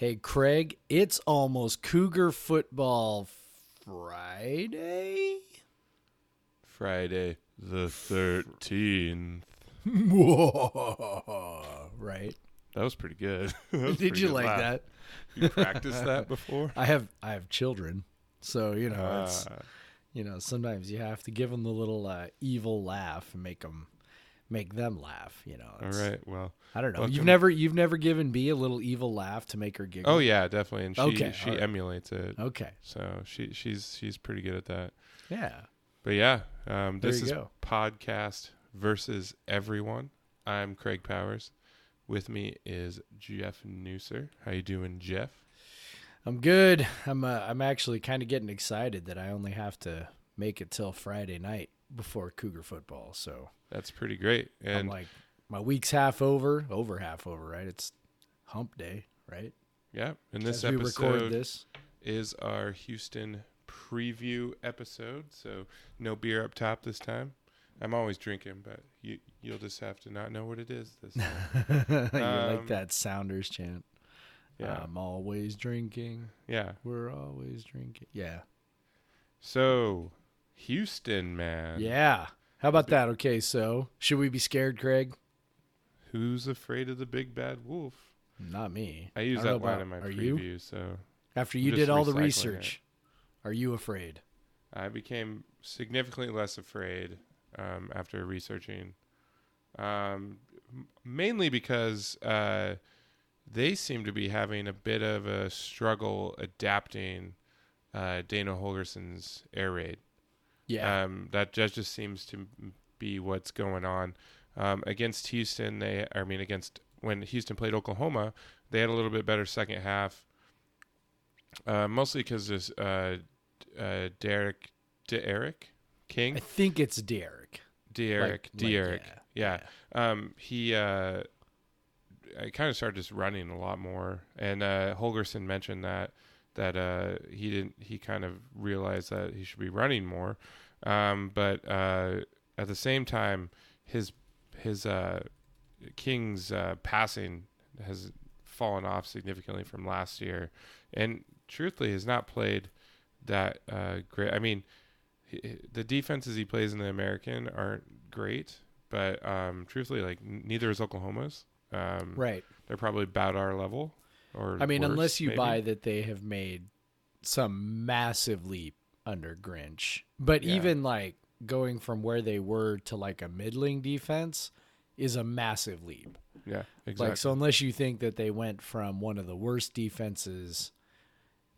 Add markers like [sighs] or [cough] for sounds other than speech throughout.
Hey, Craig, it's almost Cougar football Friday. Friday the 13th. [laughs] right. That was pretty good. [laughs] Was Did pretty you good like laugh. that? You practiced that before? [laughs] I have I have children, so you know it's Ah, you know sometimes you have to give them the little uh, evil laugh and make them make them laugh. You know. all right. Well, I don't know. You've never you've never given B a little evil laugh to make her giggle. oh yeah, definitely. And she Okay, she right. emulates it. Okay. So she she's she's pretty good at that. Yeah. But yeah, um, this is go. podcast versus everyone. I'm Craig Powers. With me is Jeff Newser. How you doing, Jeff? I'm good. I'm uh, I'm actually kind of getting excited that I only have to make it till Friday night before Cougar football. So That's pretty great. I'm And like, my week's half over, over half over, right? It's hump day, right? yeah, And this As episode this. is our Houston preview episode. So no beer up top this time. I'm always drinking, but you you'll just have to not know what it is this time. [laughs] you Um, like that Sounders chant. Yeah. I'm always drinking. yeah. We're always drinking. Yeah. So Houston, man. Yeah. How about that? Okay, so should we be scared, Craig? Who's afraid of the big bad wolf? Not me. I use know that line about- in my are you? preview, so After you did all the recycling it. research, are you afraid? I became significantly less afraid um, after researching, um, mainly because uh, they seem to be having a bit of a struggle adapting uh, Dana Holgorsen's air raid. Yeah. Um, that just just seems to be what's going on. Um, against Houston, they I mean against when Houston played Oklahoma, they had a little bit better second half. Uh, mostly because this uh, uh, Derek Derek King I think it's Derek. Derek like, Derek yeah, yeah. Um, he uh, I kind of started just running a lot more, and uh, Holgorsen mentioned that that uh, he didn't. He kind of realized that he should be running more, um, but uh, at the same time, his his uh, King's uh, passing has fallen off significantly from last year, and truthfully has not played that uh, great. I mean, he- the defenses he plays in the American aren't great, but um, truthfully, like neither is Oklahoma's. Um, Right. They're probably about our level. Or I mean, worse, unless you maybe. buy that they have made some massive leap under Grinch. But Yeah. even like going from where they were to like a middling defense is a massive leap. yeah, exactly. Like so unless you think that they went from one of the worst defenses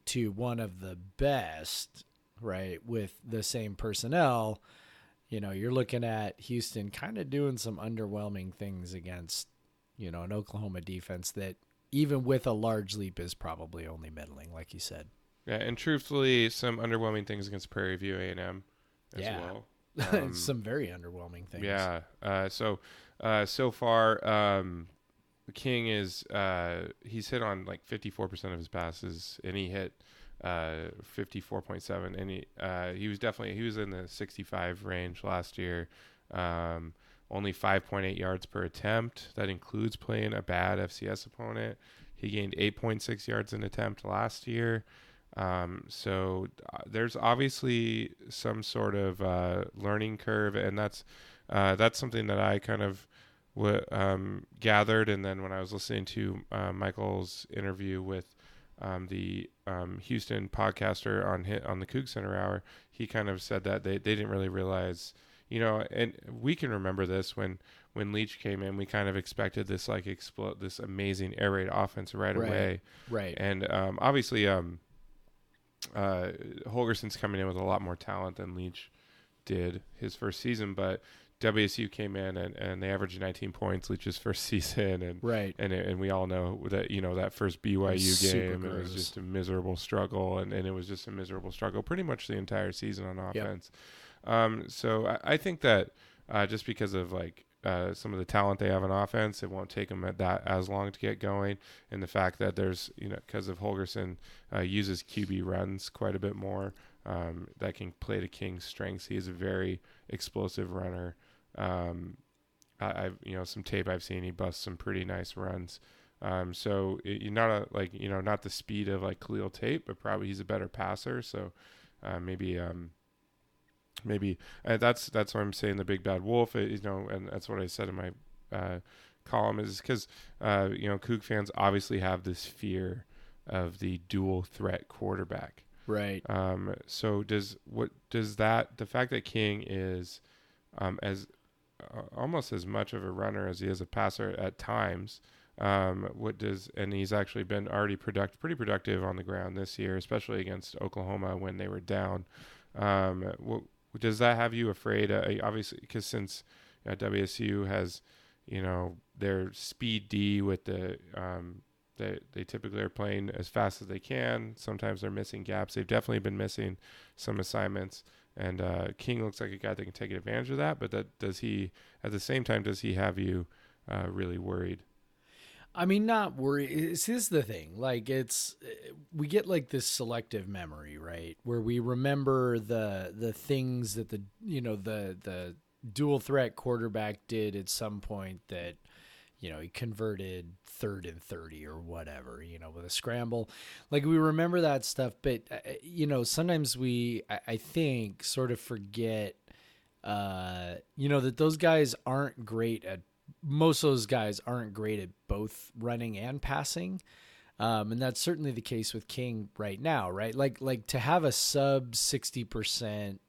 to one of the best, right, with the same personnel, you know, you're looking at Houston kind of doing some underwhelming things against, you know, an Oklahoma defense that even with a large leap is probably only middling, like you said. yeah, and truthfully, some underwhelming things against Prairie View A and M as Yeah. well. [laughs] Um, some very underwhelming things. Yeah. Uh, so uh, so far, um, King is uh, he's hit on like fifty four percent of his passes, and he hit uh, fifty four point seven, and he uh, he was definitely he was in the sixty five range last year. Um, only five point eight yards per attempt. That includes playing a bad FCS opponent. He gained eight point six yards an attempt last year. Um, so uh, there's obviously some sort of uh, learning curve, and that's uh, that's something that I kind of w- um, gathered. And then when I was listening to uh, Michael's interview with um, the um, Houston podcaster on hit on the Coug Center Hour, he kind of said that they, they didn't really realize, you know, and we can remember this when when Leach came in, we kind of expected this like explode this amazing air raid offense right, Right. away. Right. And um, obviously, um, uh, Holgorsen's coming in with a lot more talent than Leach did his first season, but WSU came in and, and they averaged 19 points Leach's first [laughs] season, and right. and and we all know that you know that first BYU game it was just a miserable struggle, and, and it was just a miserable struggle pretty much the entire season on offense. Um, so I, I think that uh, just because of like uh, some of the talent they have on offense, it won't take them at that as long to get going, and the fact that there's you know because of Holgorsen uh, uses QB runs quite a bit more. Um, that can play to King's strengths. He is a very explosive runner. Um, I, I've you know some tape I've seen. He busts some pretty nice runs Um, so it, you're not a, like you know not the speed of like Khalil Tate, but probably he's a better passer. So uh, maybe um, maybe uh, that's that's why I'm saying the big bad wolf. It, you know, and that's what I said in my uh, column is because uh, you know Coug fans obviously have this fear of the dual threat quarterback. Right. Um, so does what does that the fact that King is um, as uh, almost as much of a runner as he is a passer at times. Um, what does and he's actually been already product pretty productive on the ground this year, especially against Oklahoma when they were down. Um, what does that have you afraid? Uh, obviously, because since uh, WSU has, you know, their speed D with the um, they they typically are playing as fast as they can. Sometimes they're missing gaps. They've definitely been missing some assignments. And uh, King looks like a guy that can take advantage of that. But that does he at the same time does he have you uh, really worried? I mean, not worried. This is the thing. Like, it's we get like this selective memory, right, where we remember the the things that the you know the the dual threat quarterback did at some point that you know he converted third and 30 or whatever you know with a scramble like we remember that stuff but uh, you know sometimes we I, I think sort of forget uh you know that those guys aren't great at most of those guys aren't great at both running and passing. Um, and that's certainly the case with King right now, right? Like like to have a sub sixty percent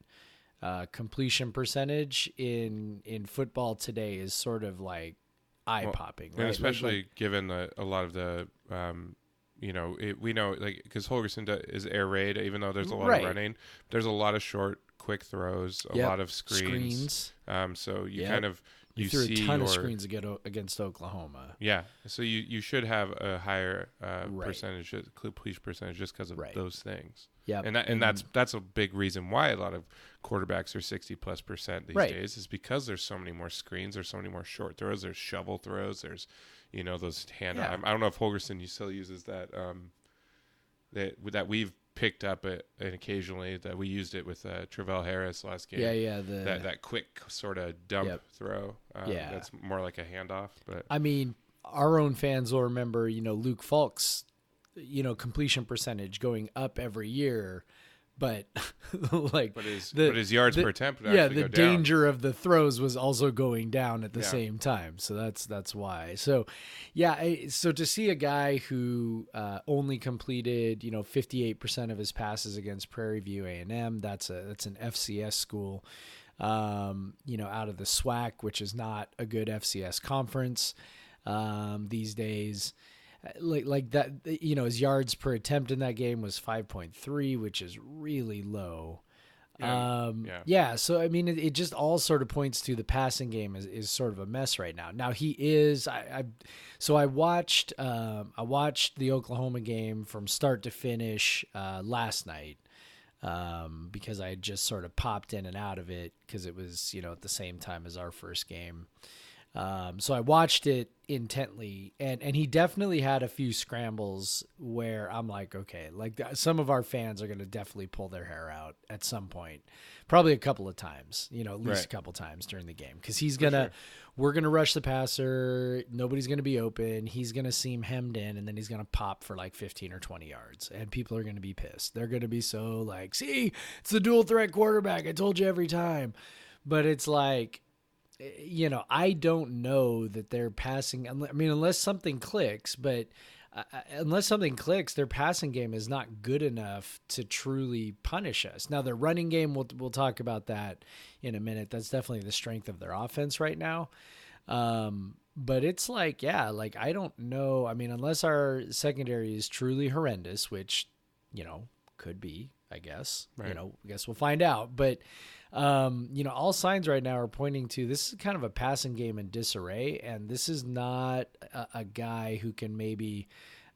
uh, completion percentage in in football today is sort of like eye popping, well, right? And especially like, given the, a lot of the um, you know it, we know like because Holgorsen is air raid, even though there's a lot right. of running, there's a lot of short quick throws, a yep. lot of screens. screens. Um, so you yep. kind of you, threw a ton your, of screens against Oklahoma. Yeah, so you, you should have a higher uh, right. percentage, completion percentage, just because of right. those things. Yeah, and that, and that's that's a big reason why a lot of quarterbacks are sixty plus percent these right. days is because there's so many more screens, there's so many more short throws, there's shovel throws, there's you know those hand. Yeah. I don't know if Holgorsen you still uses that um, that that we've picked up it and occasionally that we used it with uh, Travell Harris last game. Yeah, yeah, the, that that quick sort of dump yep. throw. Um, yeah, that's more like a handoff. But I mean, our own fans will remember, you know, Luke Falk's, you know, completion percentage going up every year but [laughs] like but his, the, but his yards the, per attempt yeah the danger of the throws was also going down at the yeah. same time. So that's that's why. So yeah I, so to see a guy who uh, only completed you know 58% of his passes against Prairie View A&M that's a that's an FCS school um, you know out of the SWAC which is not a good FCS conference um, these days like like that you know his yards per attempt in that game was 5.3 which is really low. Yeah, um yeah. yeah so i mean it, it, just all sort of points to the passing game is, is sort of a mess right now. Now he is i, I so i watched um i watched the oklahoma game from start to finish uh last night um because i just sort of popped in and out of it because it was you know at the same time as our first game um, so I watched it intently, and and he definitely had a few scrambles where I'm like, okay, like some of our fans are gonna definitely pull their hair out at some point, probably a couple of times, you know, at least right. a couple times during the game, because he's gonna, sure. we're gonna rush the passer, nobody's gonna be open, he's gonna seem hemmed in, and then he's gonna pop for like 15 or 20 yards, and people are gonna be pissed. They're gonna be so like, see, it's the dual threat quarterback. I told you every time, but it's like you know, I don't know that they're passing. I mean, unless something clicks, but uh, uh, unless something clicks, their passing game is not good enough to truly punish us. Now, their running game, we'll we'll talk about that in a minute. That's definitely the strength of their offense right now. Um, but it's like, yeah, like I don't know. I mean, unless our secondary is truly horrendous, which you know could be, I guess. Right. You know, I guess we'll find out. But um, you know, all signs right now are pointing to this is kind of a passing game in disarray, and this is not a, a guy who can maybe,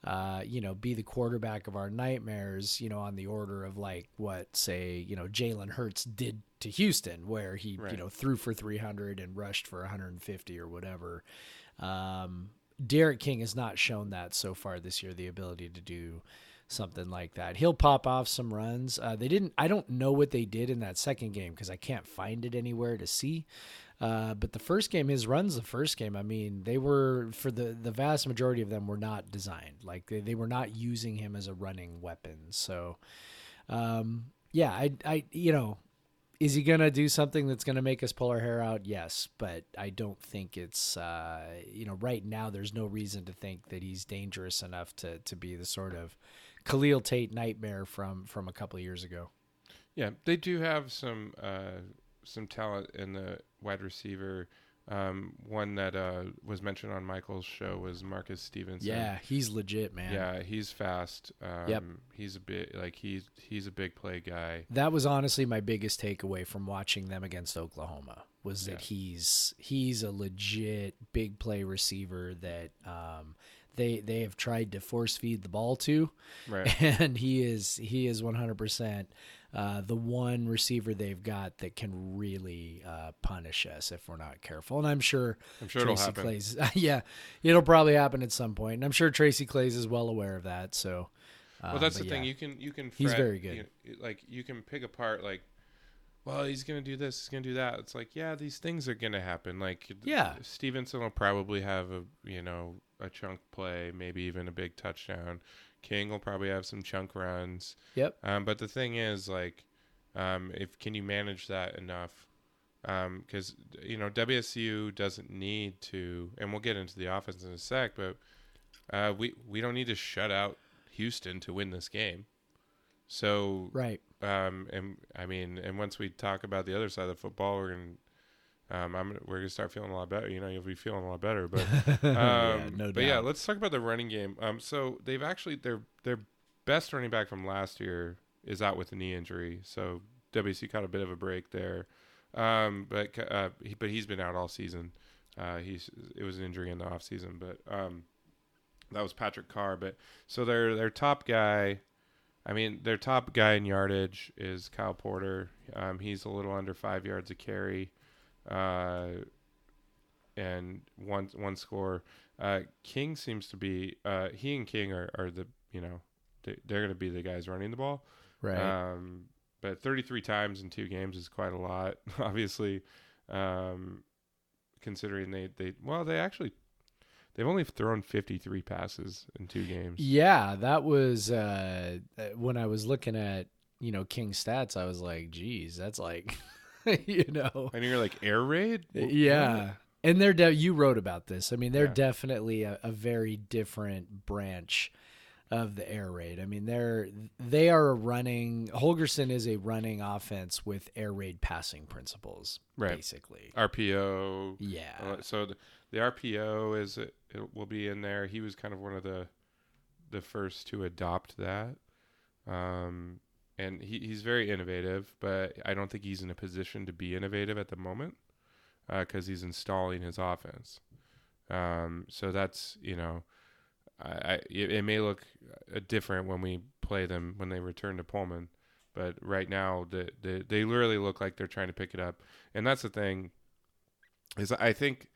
uh, you know, be the quarterback of our nightmares. You know, on the order of like what say you know Jalen Hurts did to Houston, where he right. you know threw for 300 and rushed for 150 or whatever. Um, D'Eriq King has not shown that so far this year, the ability to do something like that. He'll pop off some runs. Uh, they didn't. I don't know what they did in that second game because I can't find it anywhere to see. Uh, but the first game, his runs, the first game, I mean, they were for the the vast majority of them were not designed like they, they were not using him as a running weapon. So, um, yeah, I I you know is he gonna do something that's gonna make us pull our hair out? Yes, but I don't think it's uh, you know right now. There's no reason to think that he's dangerous enough to to be the sort of Khalil Tate nightmare from from a couple of years ago. Yeah, they do have some uh, some talent in the wide receiver. Um, one that uh, was mentioned on Michael's show was Marquez Stevenson. Yeah, he's legit, man. Yeah, he's fast. Um, Yep. He's a bit like he's he's a big play guy. That was honestly my biggest takeaway from watching them against Oklahoma was that he's he's a legit big play receiver that um, they they have tried to force feed the ball to, Right. [laughs] and he is he is one hundred percent uh, the one receiver they've got that can really uh, punish us if we're not careful. And I'm sure I'm sure it'll Tracy happen. Claeys, [laughs] yeah, it'll probably happen at some point. and I'm sure Tracy Claeys is well aware of that. So, Well, um, that's but the thing. You can you can. He's very good. you- like you can pick apart like, well, he's gonna do this. He's gonna do that. It's like yeah, these things are gonna happen. Like Yeah. Stevenson will probably have a you know a chunk play, maybe even a big touchdown. King will probably have some chunk runs. Yep. Um, but the thing is, like, um, if can you manage that enough? Because you know WSU doesn't need to, and we'll get into the offense in a sec, but uh, we we don't need to shut out Houston to win this game. So, Right. Um, and I mean, and once we talk about the other side of the football, we're gonna. Um, I'm we're gonna start feeling a lot better. You know, you'll be feeling a lot better. But um, [laughs] yeah, no but yeah, let's talk about the running game. Um, so they've actually their their best running back from last year is out with a knee injury. So WSU caught a bit of a break there. Um, but uh, he, but he's been out all season. Uh, he's it was an injury in the off season, but um, that was Patrick Carr. But so their their top guy, I mean their top guy in yardage is Kyle Porter. Um, he's a little under five yards a carry, uh, and one one score. Uh, King seems to be uh, he and King are, are the you know they, they're going to be the guys running the ball. Right. Um, but 33 times in two games is quite a lot, [laughs] obviously. Um, considering they, they well they actually they've only thrown 53 passes in two games. Yeah, that was uh, uh, when I was looking at you know King stats. I was like, geez, that's like, [laughs] you know, And you're like air raid? Wh- yeah. what? And they're de- you wrote about this. I mean, they're Yeah. definitely a, a very different branch of the air raid. I mean, they're they are a running. Holgorsen is a running offense with air raid passing principles, Right. basically. RPO. Yeah. Uh, so the, the RPO is it, it will be in there. He was kind of one of the the first to adopt that. Um, and he, he's very innovative, but I don't think he's in a position to be innovative at the moment because he's installing his offense. Um, so that's you know, I, I it, it may look uh, different when we play them when they return to Pullman, but right now the, the they literally look like they're trying to pick it up, and that's the thing. Is I think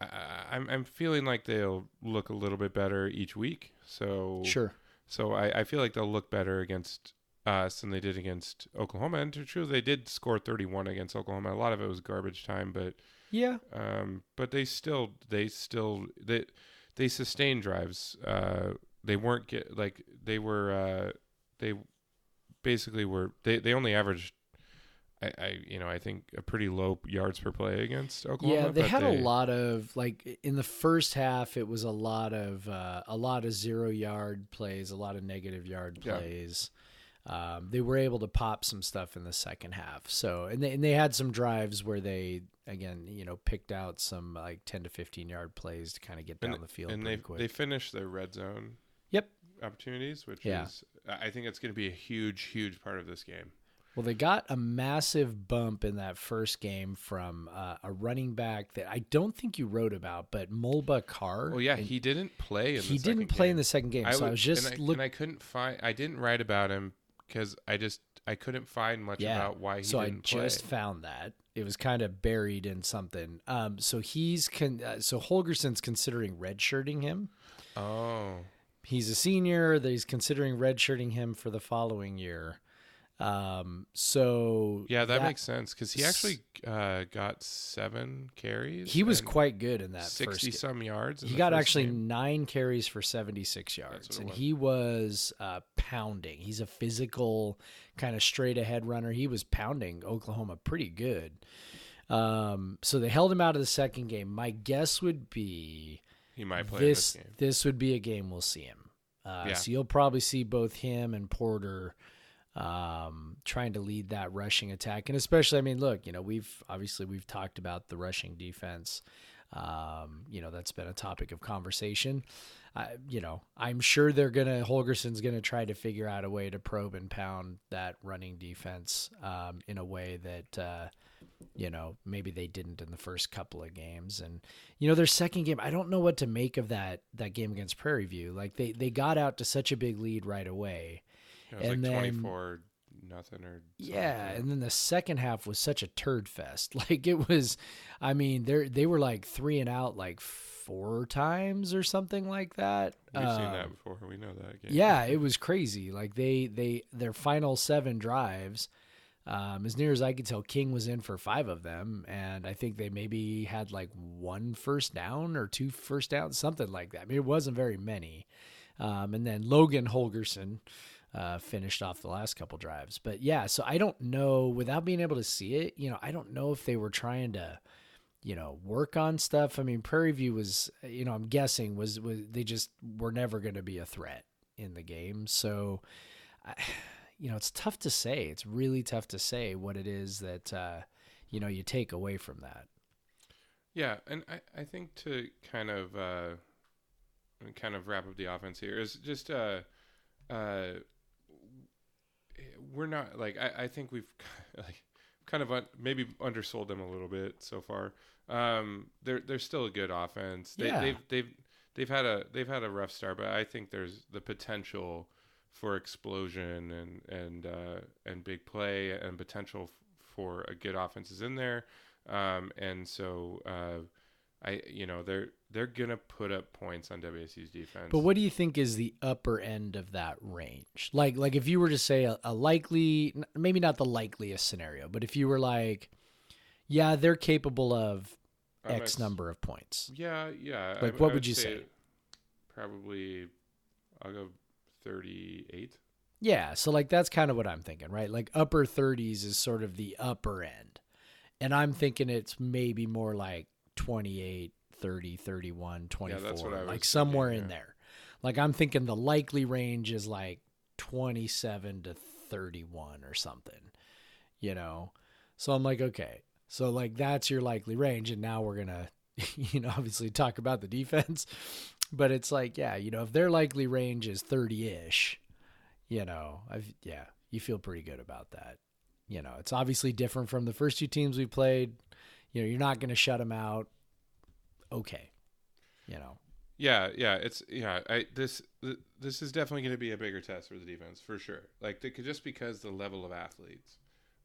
I, I'm I'm feeling like they'll look a little bit better each week. So Sure. so I, I feel like they'll look better against us than they did against Oklahoma. And to true, they did score 31 against Oklahoma. A lot of it was garbage time, but Yeah. um, but they still they still they they sustained drives. Uh, they weren't get like they were uh, they basically were they they only averaged. I, I you know I think a pretty low yards per play against Oklahoma. Yeah, they had a lot of like in the first half. It was a lot of uh, a lot of zero yard plays, a lot of negative yard Yeah. plays. Um, they were able to pop some stuff in the second half. So and they and they had some drives where they again you know picked out some like ten to fifteen yard plays to kind of get down and, the field and they quick. they finished their red zone Yep. opportunities, which Yeah. is I I think it's going to be a huge huge part of this game. Well, they got a massive bump in that first game from uh, a running back that I don't think you wrote about, but Mulbah Car. Well, yeah, he didn't play. In he the didn't play in game. the second game. so I was just and I, look, and I couldn't find. I didn't write about him because I just I couldn't find much Yeah. about why he so I play. just found that it was kind of buried in something. Um, so he's con- uh, so Holgorsen's considering redshirting him oh, he's a senior. That he's considering redshirting him for the following year. Um, so Yeah, that, makes sense because he actually uh, got seven carries. he was quite good in that sixty some yards. He got actually game. nine carries for 76 yards, and was. he was uh, pounding. He's a physical, kind of straight ahead runner. He was pounding Oklahoma pretty good. Um, so they held him out of the second game. My guess would be He might play this this game. this would be a game we'll see him. Uh, Yeah. So you'll probably see both him and Porter um, trying to lead that rushing attack, and especially, I mean, look, you know, we've obviously we've talked about the rushing defense. Um, you know, that's been a topic of conversation. I, you know, I'm sure they're gonna Holgorsen's gonna try to figure out a way to probe and pound that running defense um, in a way that. Uh, you know, maybe they didn't in the first couple of games. And you know, their second game, I don't know what to make of that that game against Prairie View. Like they they got out to such a big lead right away. It was and like then- twenty four nothing or Yeah, and then the second half was such a turd fest. [laughs] Like it was I mean, they they were like 3 and out like four times or something like that. We've seen that Um, before. We know that game. yeah, it was crazy. Like they they their final seven drives, um, as near as I could tell, King was in for five of them, and I think they maybe had like one first down or two first downs, something like that. I mean, it wasn't very many. Um, and then Logan Holgorsen uh, finished off the last couple drives. But yeah, so I don't know without being able to see it. You know, I don't know if they were trying to you know work on stuff i mean prairie view was you know i'm guessing was was they just were never going to be a threat in the game so I, [sighs] you know it's tough to say it's really tough to say what it is that uh you know you take away from that Yeah, and I, I think to kind of uh, kind of wrap up the offense here is just uh, uh, we're not like I, I think we've [laughs] like kind of un, maybe undersold them a little bit so far. Um, they're they're still a good offense. They, Yeah. They've they've they've had a they've had a rough start, but I think there's the potential for explosion and and uh, and big play and potential f- for a good offense is in there. Um, and so uh, I you know they're they're gonna put up points on WSU's defense. but what do you think is the upper end of that range like like if you were to say a, a likely maybe not the likeliest scenario but if you were like yeah they're capable of Um, x number of points Yeah, yeah. Like, I, what I would you say? Probably, I'll go thirty-eight. Yeah, so like that's kind of what I'm thinking, right? Like upper 30s is sort of the upper end. And I'm thinking it's maybe more like 28, 30, 31, 24, that's what I like somewhere thinking, in there. Like I'm thinking the likely range is like 27 to 31 or something. You know. So I'm like, okay. So like that's your likely range and now we're going [laughs] to you know obviously talk about the defense. But it's like, yeah, you know, if their likely range is 30ish, you know, I've yeah, you feel pretty good about that. You know, it's obviously different from the first two teams we played. You know, you're not going to shut them out. Okay, you know, Yeah, yeah. It's yeah. I this th- this is definitely going to be a bigger test for the defense for sure. Like they could just because the level of athletes.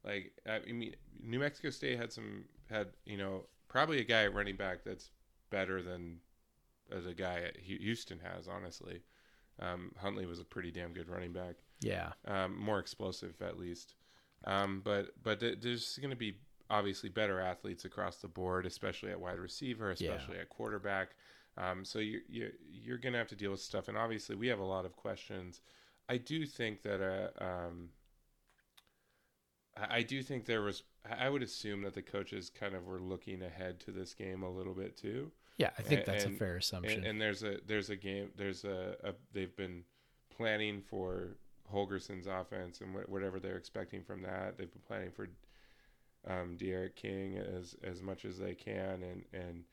Like I mean, New Mexico State had some had you know probably a guy at running back that's better than as a guy at Houston has. Honestly, um, Huntley was a pretty damn good running back. yeah, um, more explosive at least. Um, but but there's going to be obviously better athletes across the board, especially at wide receiver, especially at quarterback. Um, so you you you're going to have to deal with stuff, and obviously we have a lot of questions. I do think that uh, um, I do think there was. I would assume that the coaches kind of were looking ahead to this game a little bit too. yeah. I think And- that's a fair assumption. And, and there's a there's a game there's a, a they've been planning for Holgorsen's offense and wh- whatever they're expecting from that. They've been planning for um, D'Eriq King as as much as they can, and and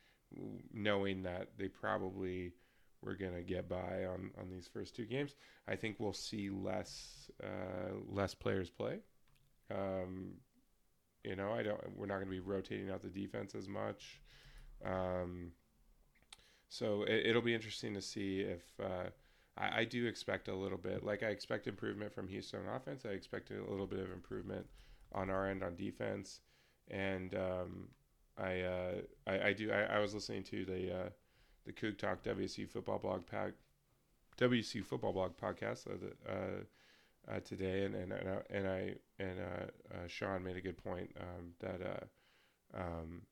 knowing that they probably were gonna get by on on these first two games. I think we'll see less uh, less players play. Um, you know, I don't. We're not going to be rotating out the defense as much. Um, so it, it'll be interesting to see if uh, I, I do expect a little bit. Like I expect improvement from Houston offense. I expect a little bit of improvement on our end on defense, and um, I, uh, I I do. I, I was listening to the uh, the Coug Talk WSU football blog pack WC Football Blog podcast uh, uh, uh, today, and and and I and, I, and uh, uh, Sean made a good point um, that uh, um,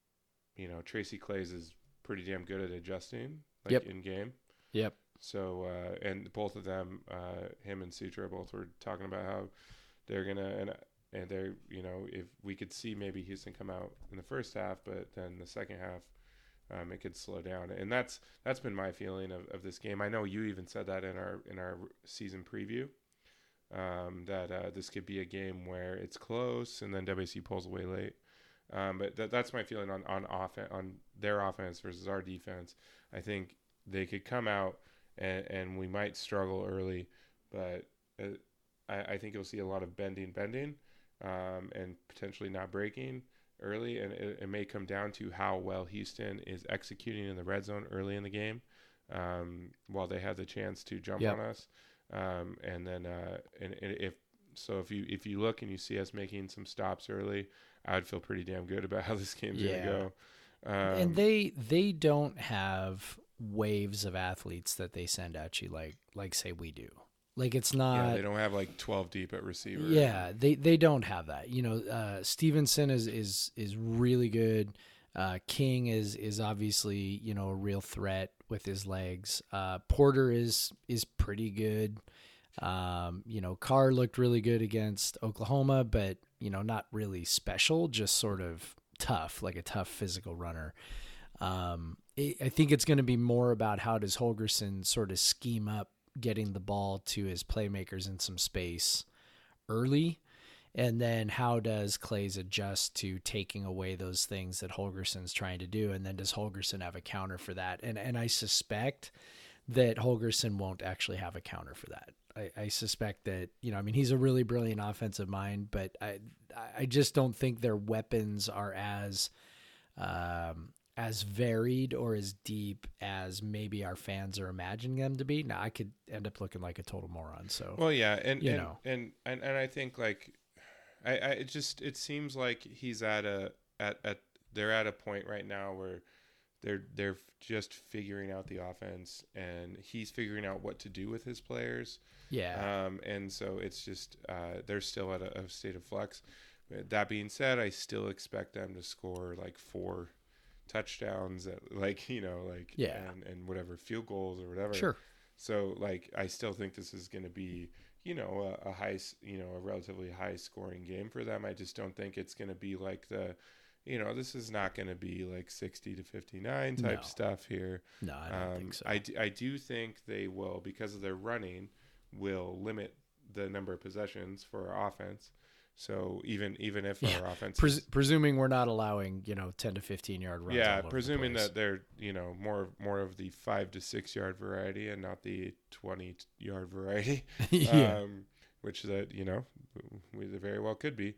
you know Tracy Claeys is pretty damn good at adjusting like Yep. in game. Yep. So uh, and both of them, uh, him and Sutra, both were talking about how they're gonna and and they're you know if we could see maybe Houston come out in the first half, but then the second half. Um, it could slow down, and that's that's been my feeling of, of this game. I know you even said that in our in our season preview um, that uh, this could be a game where it's close and then WSU pulls away late. Um, but th- that's my feeling on on offense on their offense versus our defense. I think they could come out and, and we might struggle early, but uh, I, I think you'll see a lot of bending, bending, um, and potentially not breaking early. And it, it may come down to how well Houston is executing in the red zone early in the game, um, while they have the chance to jump Yep. on us. Um, and then uh, and, and if so, if you if you look and you see us making some stops early, I would feel pretty damn good about [laughs] how this game's Yeah. gonna go. Um, and they they don't have waves of athletes that they send at you like like say we do. Like it's not. yeah, they don't have like twelve deep at receiver. Yeah, they they don't have that. You know, uh, Stevenson is is is really good. Uh, King is is obviously you know a real threat with his legs. Uh, Porter is is pretty good. Um, you know, Car looked really good against Oklahoma, but you know, not really special. Just sort of tough, like a tough physical runner. Um, I think it's going to be more about how does Holgorsen sort of scheme up getting the ball to his playmakers in some space early, and then how does Claeys adjust to taking away those things that Holgorsen's trying to do, and then does Holgorsen have a counter for that? And and I suspect that Holgorsen won't actually have a counter for that. I, I suspect that you know, I mean, he's a really brilliant offensive mind, but I I just don't think their weapons are as um, as varied or as deep as maybe our fans are imagining them to be. Now, I could end up looking like a total moron. So, Well, yeah, and You and, know. and and and I think like, I, I it just it seems like he's at a at at they're at a point right now where they're they're just figuring out the offense and he's figuring out what to do with his players. yeah, Um, and so it's just uh, they're still at a, a state of flux. That being said, I still expect them to score like four touchdowns, at, [laughs] like you know, like Yeah. and, and whatever field goals or whatever. sure. So like I still think this is going to be you know a, a high you know a relatively high scoring game for them. I just don't think it's going to be like the you know this is not going to be like 60 to 59 type No. stuff here. No, I don't Um, think so. I, d- I do think they will because of their running will limit the number of possessions for offense. So even even if Yeah. our offense Pres- is- presuming we're not allowing you know ten to fifteen yard runs. yeah, all over the presuming that they're you know more more of the five to six yard variety and not the twenty yard variety, [laughs] yeah, um, which that you know we very well could be.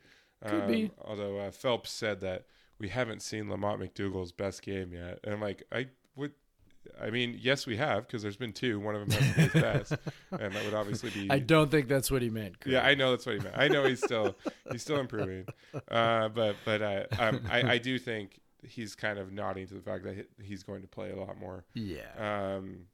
Could um, be. Although uh, Phelps said that we haven't seen Lamonte McDougle's best game yet, and I'm like, I would. I mean, yes, we have because there's been two. One of them has his best, [laughs] and that would obviously be. I don't think that's what he meant. Yeah, I know that's what he meant. I know he's still he's still improving, uh, but but uh, um, I I do think he's kind of nodding to the fact that he's going to play a lot more, yeah. um,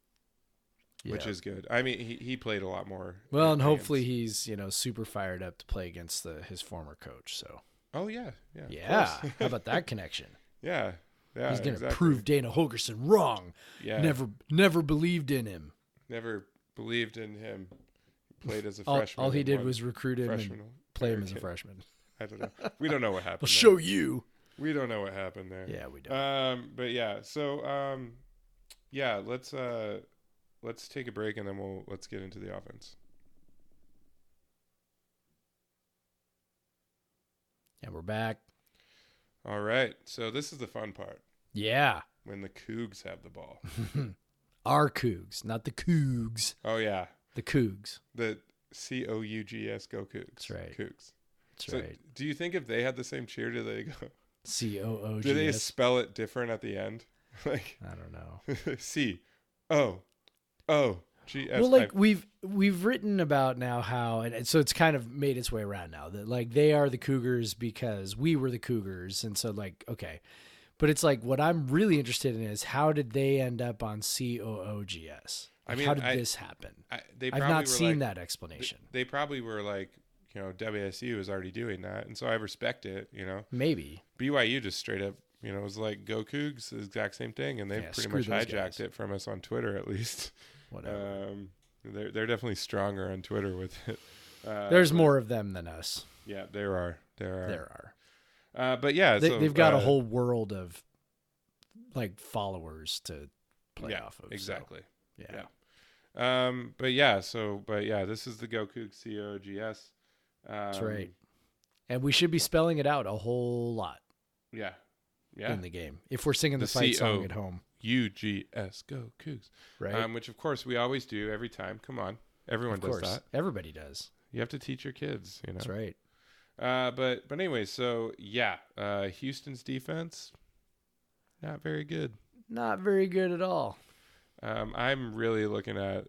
which Yeah. is good. I mean, he, he played a lot more. well, and games. hopefully he's you know super fired up to play against the his former coach. So Oh yeah, yeah, yeah, how about that connection? [laughs] yeah, yeah. he's gonna exactly. prove Dana Holgorsen wrong. Yeah, Never never believed in him. never believed in him. Played as a [laughs] All, freshman. all he did was recruit him freshman. and play him as a freshman. [laughs] I don't know. We don't know what happened. I'll there. show you. We don't know what happened there. Yeah, we don't. Um, but yeah, so um, yeah, let's uh, let's take a break and then we'll let's get into the offense. and we're back. All right, so this is the fun part Yeah. when the Cougs have the ball. [laughs] Our Cougs, not the Cougs. Oh yeah, The Cougs. the C O U G S go Cougs. That's right. Cougs. That's so right. do you think if they had the same cheer, do they go? [laughs] C O O Do they spell it different at the end? [laughs] like I don't know. C O O Well, like we've we've written about now how, and so it's kind of made its way around now that like they are the Cougars because we were the Cougars, and so like okay, But it's like what I'm really interested in is how did they end up on COOGS? I mean, how did I- this happen? I, they I've not seen like, that explanation. They probably were like, you know, WSU is already doing that, and so I respect it. You know, Maybe. BYU just straight up, you know, was like, "Go Cougs," the exact same thing, and they Yeah, pretty much hijacked guys. it from us on Twitter, at least. [laughs] Whatever. Um, they're they're definitely stronger on Twitter with it. [laughs] Uh, There's but- more of them than us. Yeah, there are. There are. There are. Uh, but yeah, They, so, they've got uh, a whole world of like followers to play yeah, off of. so, Exactly. yeah. Yeah. Um, but yeah, so but yeah, this is the Goku COGS. Um, That's right. And we should be spelling it out a whole lot Yeah. Yeah. in the game if we're singing the, The fight song at home, UGS Go Cougs. right? Um, which of course we always do every time. Come on. Everyone of does course, that. everybody does. You have to teach your kids, you know. That's right. Uh, but but anyway, so yeah, uh, Houston's defense not very good. Not very good at all. Um, I'm really looking at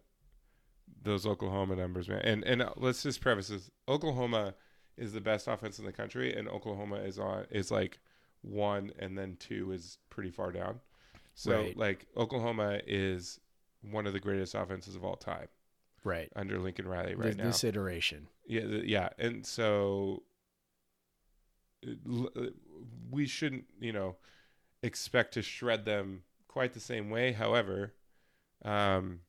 those Oklahoma numbers, man. And and uh, let's just preface this: Oklahoma is the best offense in the country, and Oklahoma is on is like one, and then two is pretty far down. So Right. like Oklahoma is one of the greatest offenses of all time Right. under Lincoln Riley right This, now. this iteration. Yeah, yeah, and so uh, we shouldn't, you know, expect to shred them quite the same way. However, um,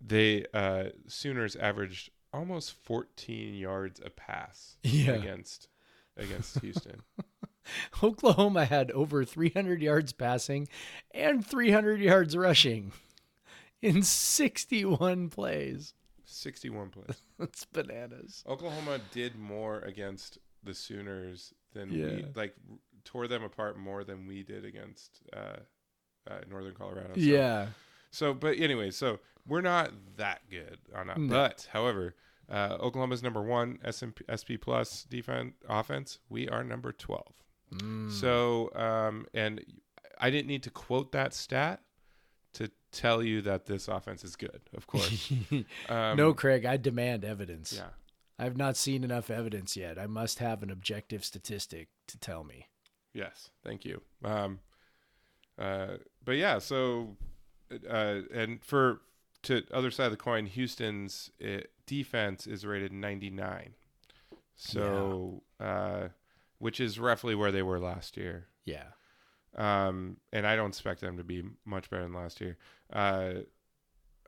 they uh, Sooners averaged almost 14 yards a pass [laughs] Yeah. against against Houston. [laughs] [laughs] Oklahoma had over 300 yards passing and 300 yards rushing [laughs] in 61 plays. 61 plays. [laughs] That's bananas. Oklahoma did more against the Sooners than we like tore them apart more than we did against uh, uh, Northern Colorado. So, Yeah. So, but anyway, so we're not that good on that. No. But however, uh, Oklahoma's number one SMP, SP plus defense offense. We are number twelve. Mm. So, um, and I didn't need to quote that stat to tell you that this offense is good. Of course. [laughs] Um, no, Craig, I demand evidence. Yeah. I've not seen enough evidence yet. I must have an objective statistic to tell me. Yes, thank you. Um, uh, but yeah, so uh, and for to other side of the coin, Houston's uh, defense is rated 99, so uh, which is roughly where they were last year. Yeah. Um, and I don't expect them to be much better than last year. Uh,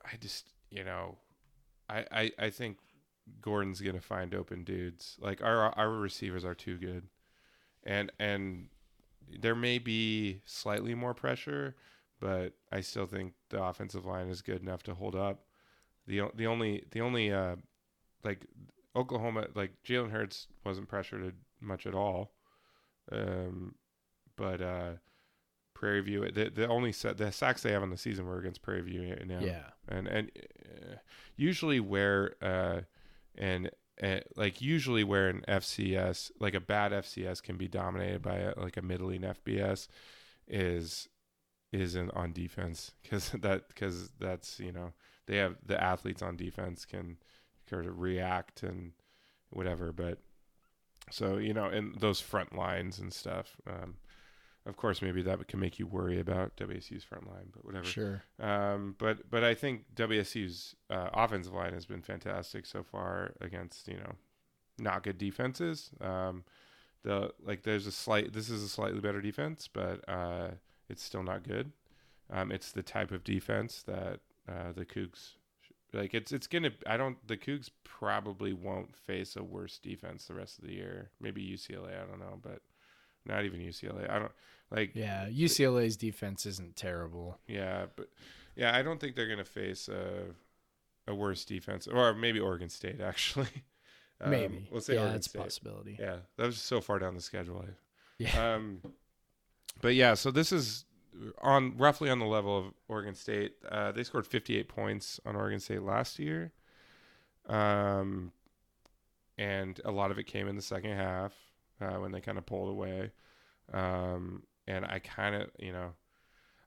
I just, you know, I, I, I think Gordon's gonna find open dudes. Like our our receivers are too good, and and there may be slightly more pressure, but I still think the offensive line is good enough to hold up. the The only the only uh, like Oklahoma like Jalen Hurts wasn't pressured much at all, um, but uh, Prairie View the the only set the sacks they have on the season were against Prairie View now Yeah. and and uh, usually where uh and uh, like usually where an FCS like a bad FCS can be dominated by a, like a middling FBS is is in on defense. Because [laughs] that because that's you know they have the athletes on defense can of react and whatever but so you know and those front lines and stuff um of course maybe that can make you worry about WSU's front line but whatever Sure. um, but but I think WSU's uh, offensive line has been fantastic so far against you know not good defenses. Um, the like there's a slight this is a slightly better defense, but uh, it's still not good. Um, it's the type of defense that uh, the Cougs like. It's it's gonna. I don't. The Cougs probably won't face a worse defense the rest of the year. Maybe UCLA. I don't know, but not even UCLA. I don't like. Yeah. UCLA's defense isn't terrible. Yeah, but yeah, I don't think they're gonna face a a worse defense, or maybe Oregon State actually. [laughs] Um, Maybe. We'll say yeah, Oregon that's a State. possibility. Yeah, that was so far down the schedule. Yeah. Um, but yeah, so this is on roughly on the level of Oregon State. Uh, they scored 58 points on Oregon State last year, um, and a lot of it came in the second half uh, when they kind of pulled away. Um, and I kind of, you know,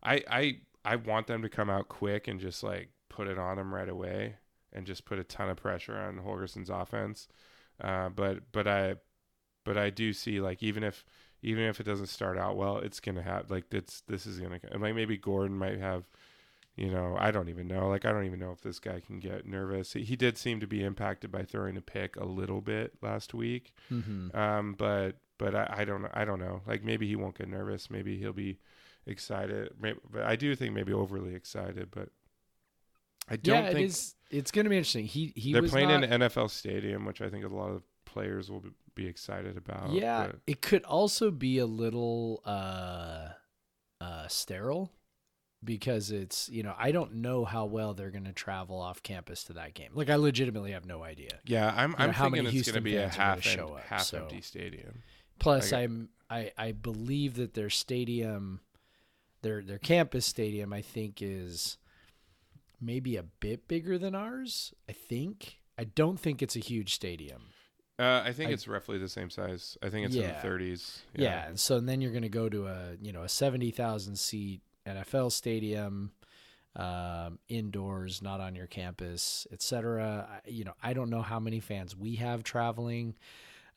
I I I want them to come out quick and just like put it on them right away and just put a ton of pressure on Holgorsen's offense. Uh, but but I but I do see like even if even if it doesn't start out well, it's gonna have like it's this is gonna like maybe Gordon might have, you know, I don't even know. Like I don't even know if this guy can get nervous. He, he did seem to be impacted by throwing a pick a little bit last week, Mm-hmm. um, but but I, I don't I don't know. Like maybe he won't get nervous. Maybe he'll be excited. Maybe, but I do think maybe overly excited. But I don't Yeah, it think is. It's going to be interesting. He he they're playing not, in an NFL stadium, which I think is a lot of players will be- excited about. yeah, but- it could also be a little uh, uh, sterile because it's you know I don't know how well they're going to travel off campus to that game. Like I legitimately have no idea. Yeah, I'm. know, I'm how thinking many it's going to be a half show em- up, half so- empty stadium. Plus, I I'm I I believe that their stadium, their their campus stadium, I think is maybe a bit bigger than ours. I think. I don't think it's a huge stadium. Uh, I think I- it's roughly the same size. I think it's in the 30s. Yeah. and so then you're going to go to a you know a seventy thousand seat NFL stadium, um, indoors, not on your campus, etc. You know, I don't know how many fans we have traveling.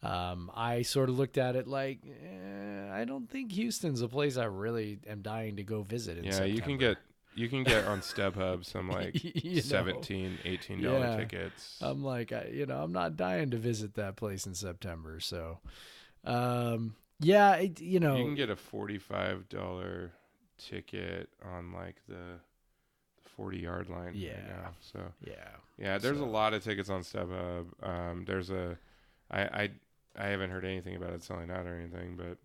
Um, I sort of looked at it like eh, I don't think Houston's a place I really am dying to go visit. In Yeah, you can get you can get on StubHub some [laughs] like You know? 17 18 dollar Yeah. tickets. I'm like, I, you know, I'm not dying to visit that place in September. So, um, yeah, it, you know, you can get a forty-five dollar ticket on like the forty yard line Yeah. right now. So yeah, yeah, there's So- a lot of tickets on StubHub. Um, there's a, I I I haven't heard anything about it selling out or anything, but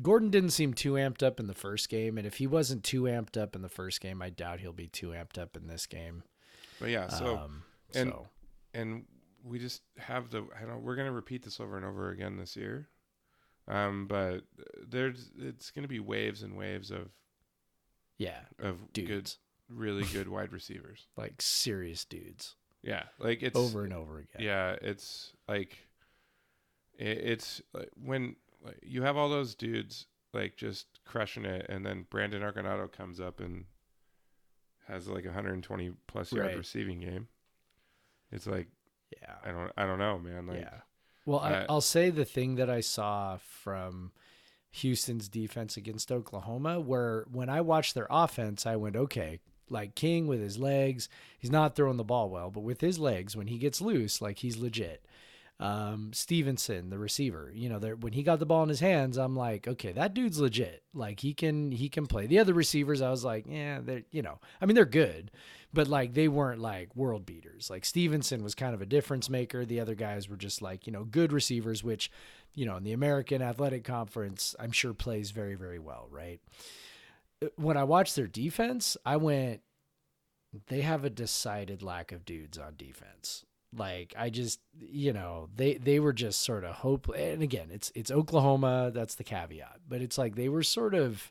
Gordon didn't seem too amped up in the first game, and if he wasn't too amped up in the first game, I doubt he'll be too amped up in this game. but yeah. So um, and- so and we just have the I don't we're gonna repeat this over and over again this year. Um, but there's it's gonna be waves and waves of yeah, of dudes, good, really [laughs] good wide receivers. like serious dudes, Yeah, like it's over and over again. Yeah, it's like it, it's like when like, you have all those dudes like just crushing it, and then Brandon Arconado comes up and has like a 120 plus yard Right. receiving game. It's like yeah, I don't I don't know, man. Like yeah. Well, I, I'll say the thing that I saw from Houston's defense against Oklahoma, where when I watched their offense, I went, okay, like King with his legs, he's not throwing the ball well, but with his legs, when he gets loose, like he's legit. Um, Stevenson, the receiver, you know, when he got the ball in his hands, I'm like, okay, that dude's legit. Like he can he can play. The other receivers, I was like, yeah, they're you know, I mean they're good, but like they weren't like world beaters. Like Stevenson was kind of a difference maker. The other guys were just like, you know, good receivers, which, you know, in the American Athletic Conference, I'm sure plays very, very well, right? When I watched their defense, I went, they have a decided lack of dudes on defense. Like I just, you know, they they were just sort of hope. And again, it's it's Oklahoma. That's the caveat. But it's like they were sort of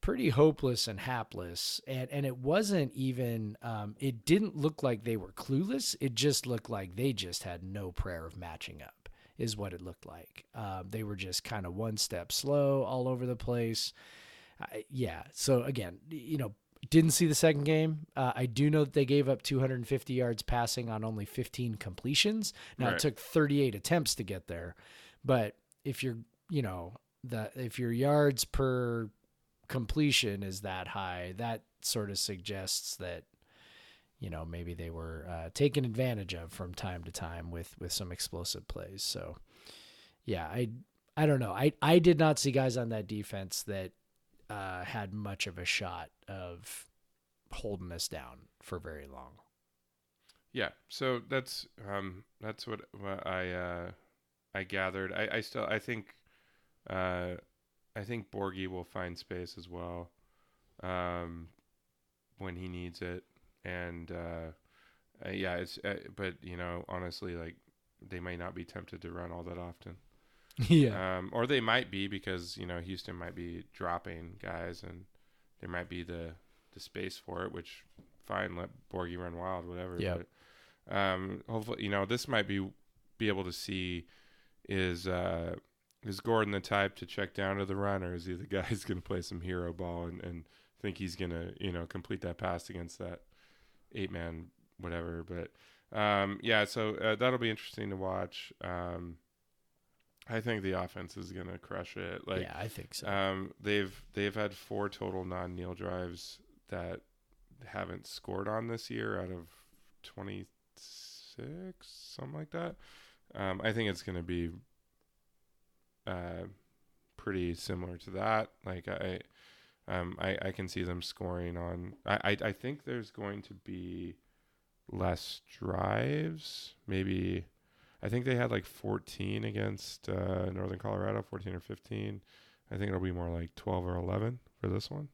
pretty hopeless and hapless and and it wasn't even um it didn't look like they were clueless it just looked like they just had no prayer of matching up is what it looked like um they were just kind of one step slow all over the place yeah so again you know didn't see the second game uh, i do know that they gave up 250 yards passing on only 15 completions now Right. it took 38 attempts to get there but if you're you know the if your yards per completion is that high, that sort of suggests that you know maybe they were uh, taken advantage of from time to time with with some explosive plays. So yeah, I I don't know. I I did not see guys on that defense that uh, had much of a shot of holding us down for very long. Yeah, so that's um that's what, what I uh I gathered. I I still I think uh I think Borghi will find space as well um when he needs it and uh, uh yeah, it's uh, but you know, honestly like they might not be tempted to run all that often. [laughs] yeah. Um or they might be because, you know, Houston might be dropping guys and there might be the the space for it, which fine, let Borghi run wild, whatever. Yeah. But um, hopefully, you know, this might be be able to see is uh, is Gordon the type to check down to the run, or is he the [laughs] guy who's going to play some hero ball and, and think he's going to you know complete that pass against that eight man whatever? But um, yeah, so uh, that'll be interesting to watch. Um, I think the offense is gonna crush it. Like yeah, I think so. um, they've they've had four total non kneel drives that haven't scored on this year out of twenty six, something like that. Um, I think it's gonna be uh, pretty similar to that. Like I, um, I, I can see them scoring on. I, I, I think there's going to be less drives. Maybe, I think they had like 14 against uh, Northern Colorado, 14 or 15. I think it'll be more like 12 or 11 for this one.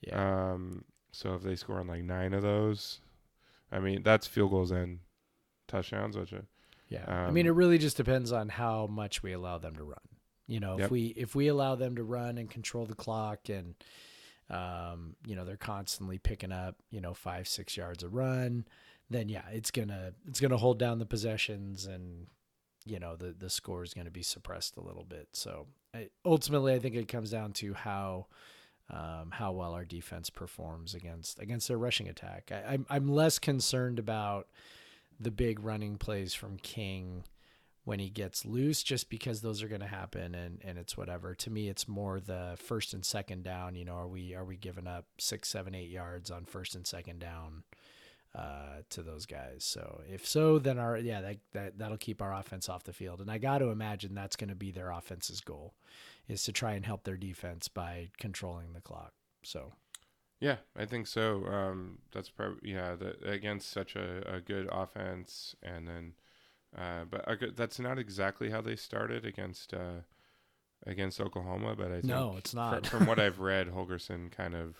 yeah. Um, so if they score on like nine of those, I mean that's field goals and touchdowns, which are, Yeah. I mean, Um, it really just depends on how much we allow them to run. You know, if Yep. we if we allow them to run and control the clock, and um, you know they're constantly picking up, you know, five six yards a run, then yeah, it's gonna it's gonna hold down the possessions, and you know the the score is gonna be suppressed a little bit. So I, ultimately, I think it comes down to how. Um, how well our defense performs against against their rushing attack. I, I'm I'm less concerned about the big running plays from King when he gets loose, just because those are going to happen and, and it's whatever. To me, it's more the first and second down. You know, are we are we giving up six, seven, eight yards on first and second down uh, to those guys? So if so, then our yeah that, that that'll keep our offense off the field. And I got to imagine that's going to be their offense's goal, is to try and help their defense by controlling the clock. So Yeah, I think so. Um, that's probably yeah. The, against such a, a good offense, and then, uh, but that's not exactly how they started against uh, against Oklahoma. But I think No, it's not. from what I've read, Holgorsen kind of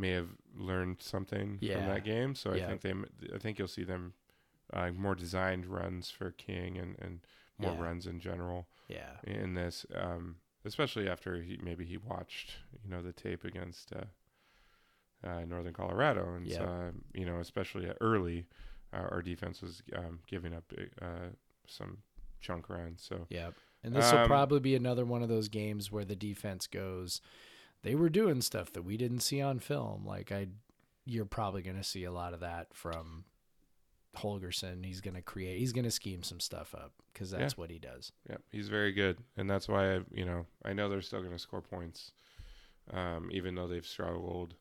may have learned something Yeah. from that game. So I Yeah. think they, I think you'll see them uh, more designed runs for King and and more Yeah. runs in general yeah, in this, um, especially after he maybe he watched you know the tape against uh, uh, Northern Colorado, and Yeah. uh, you know especially early, uh, our defense was um, giving up uh, some chunk runs. So Yep. And this will Um, probably be another one of those games where the defense goes, they were doing stuff that we didn't see on film. Like I, you're probably going to see a lot of that from Holgorsen. He's going to create, he's going to scheme some stuff up because that's what he does. yeah, he's very good, and that's why I you know I know they're still going to score points, um, even though they've struggled.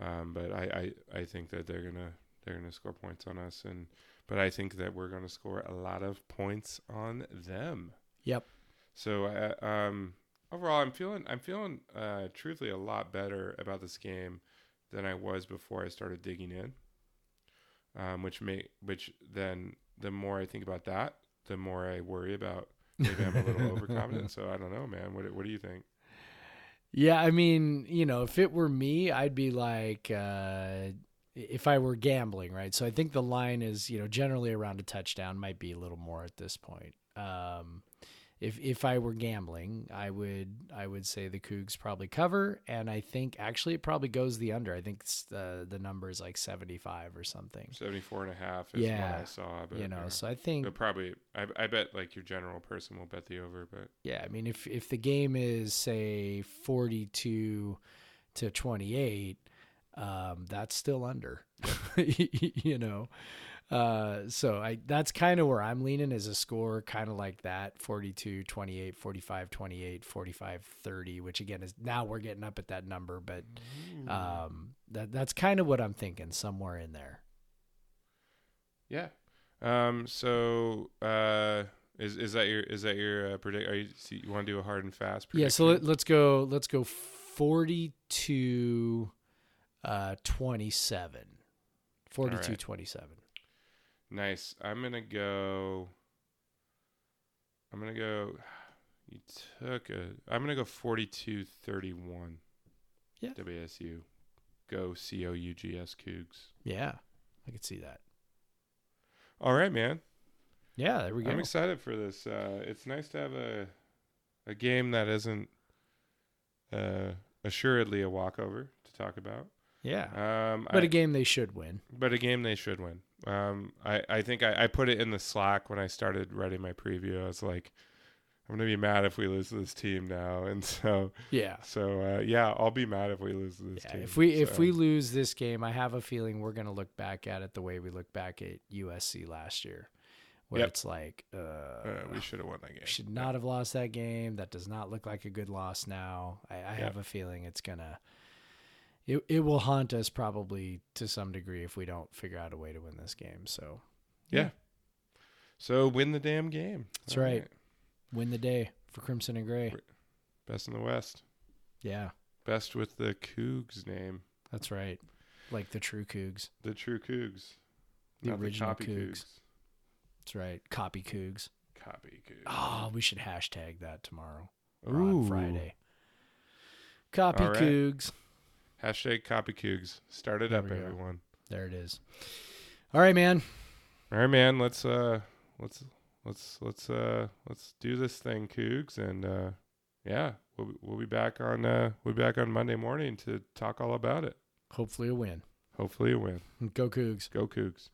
Um, but I, I, I think that they're gonna they're gonna score points on us, and but I think that we're gonna score a lot of points on them. Yep. So uh, um, overall, I'm feeling I'm feeling uh, truthfully a lot better about this game than I was before I started digging in. Um, which may which then the more I think about that, the more I worry about maybe I'm a little [laughs] overconfident. So I don't know, man. What what do you think? Yeah, I mean, you know, if it were me, I'd be like, uh, if I were gambling, right? So I think the line is, you know, generally around a touchdown, might be a little more at this point. Um, if if I were gambling, I would I would say the Cougs probably cover, and I think actually it probably goes the under. I think it's the the number is like seventy five or something. 74 and a half is Yeah, what I saw. But You know, uh, so I think but probably I, I bet like your general person will bet the over, but Yeah, I mean, if if the game is say forty-two to twenty-eight, um, that's still under. [laughs] you know, uh, so I that's kind of where I'm leaning as a score, kind of like that 42, 28, 45, 28, 45, 30, which again is now we're getting up at that number, but um, that that's kind of what I'm thinking, somewhere in there. Yeah. Um. So, uh, is is that your is that your uh, predict? Are you see, you want to do a hard and fast? Yeah, so let, let's go. Let's go forty-two, uh, twenty-seven. Forty-two, right. twenty-seven. Nice. I'm gonna go. I'm gonna go. [sighs] You took a. I'm gonna go 42-31. Yeah. WSU. Go C O U G S Cougs. Yeah, I could see that. All right, man. Yeah, there we go. I'm excited for this. Uh, it's nice to have a a game that isn't uh, assuredly a walkover to talk about. yeah, Um, but I- a game they should win. but a game they should win. Um, I, I think I, I put it in the Slack when I started writing my preview. I was like, I'm gonna be mad if we lose this team now, [laughs] and so Yeah. so uh, yeah, I'll be mad if we lose this Yeah, team. if we if we lose this game, I have a feeling we're going to look back at it the way we look back at USC last year, where Yep. it's like, uh, Uh, we should have won that game. we should not have lost that game. That does not look like a good loss now. I, I have a feeling it's gonna. It, it will haunt us probably to some degree if we don't figure out a way to win this game. So Yeah. So win the damn game. That's right. win the day for Crimson and Gray. Best in the West. Yeah, Best with the Cougs name. that's right. Like the true Cougs. The true Cougs. The Not original copy Cougs. That's right. Copy Cougs. Copy Cougs. Oh, we should hashtag that tomorrow or Ooh. on Friday. Copy right. Cougs. Hashtag copy Cougs. Start it There up, everyone. There it is. All right, man. All right, man. Let's uh, let's let's let's uh, let's do this thing, Cougs, and uh, yeah, we'll be- we'll be back on uh, we'll be back on Monday morning to talk all about it. Hopefully a win. Hopefully, a win. Go Cougs. Go Cougs.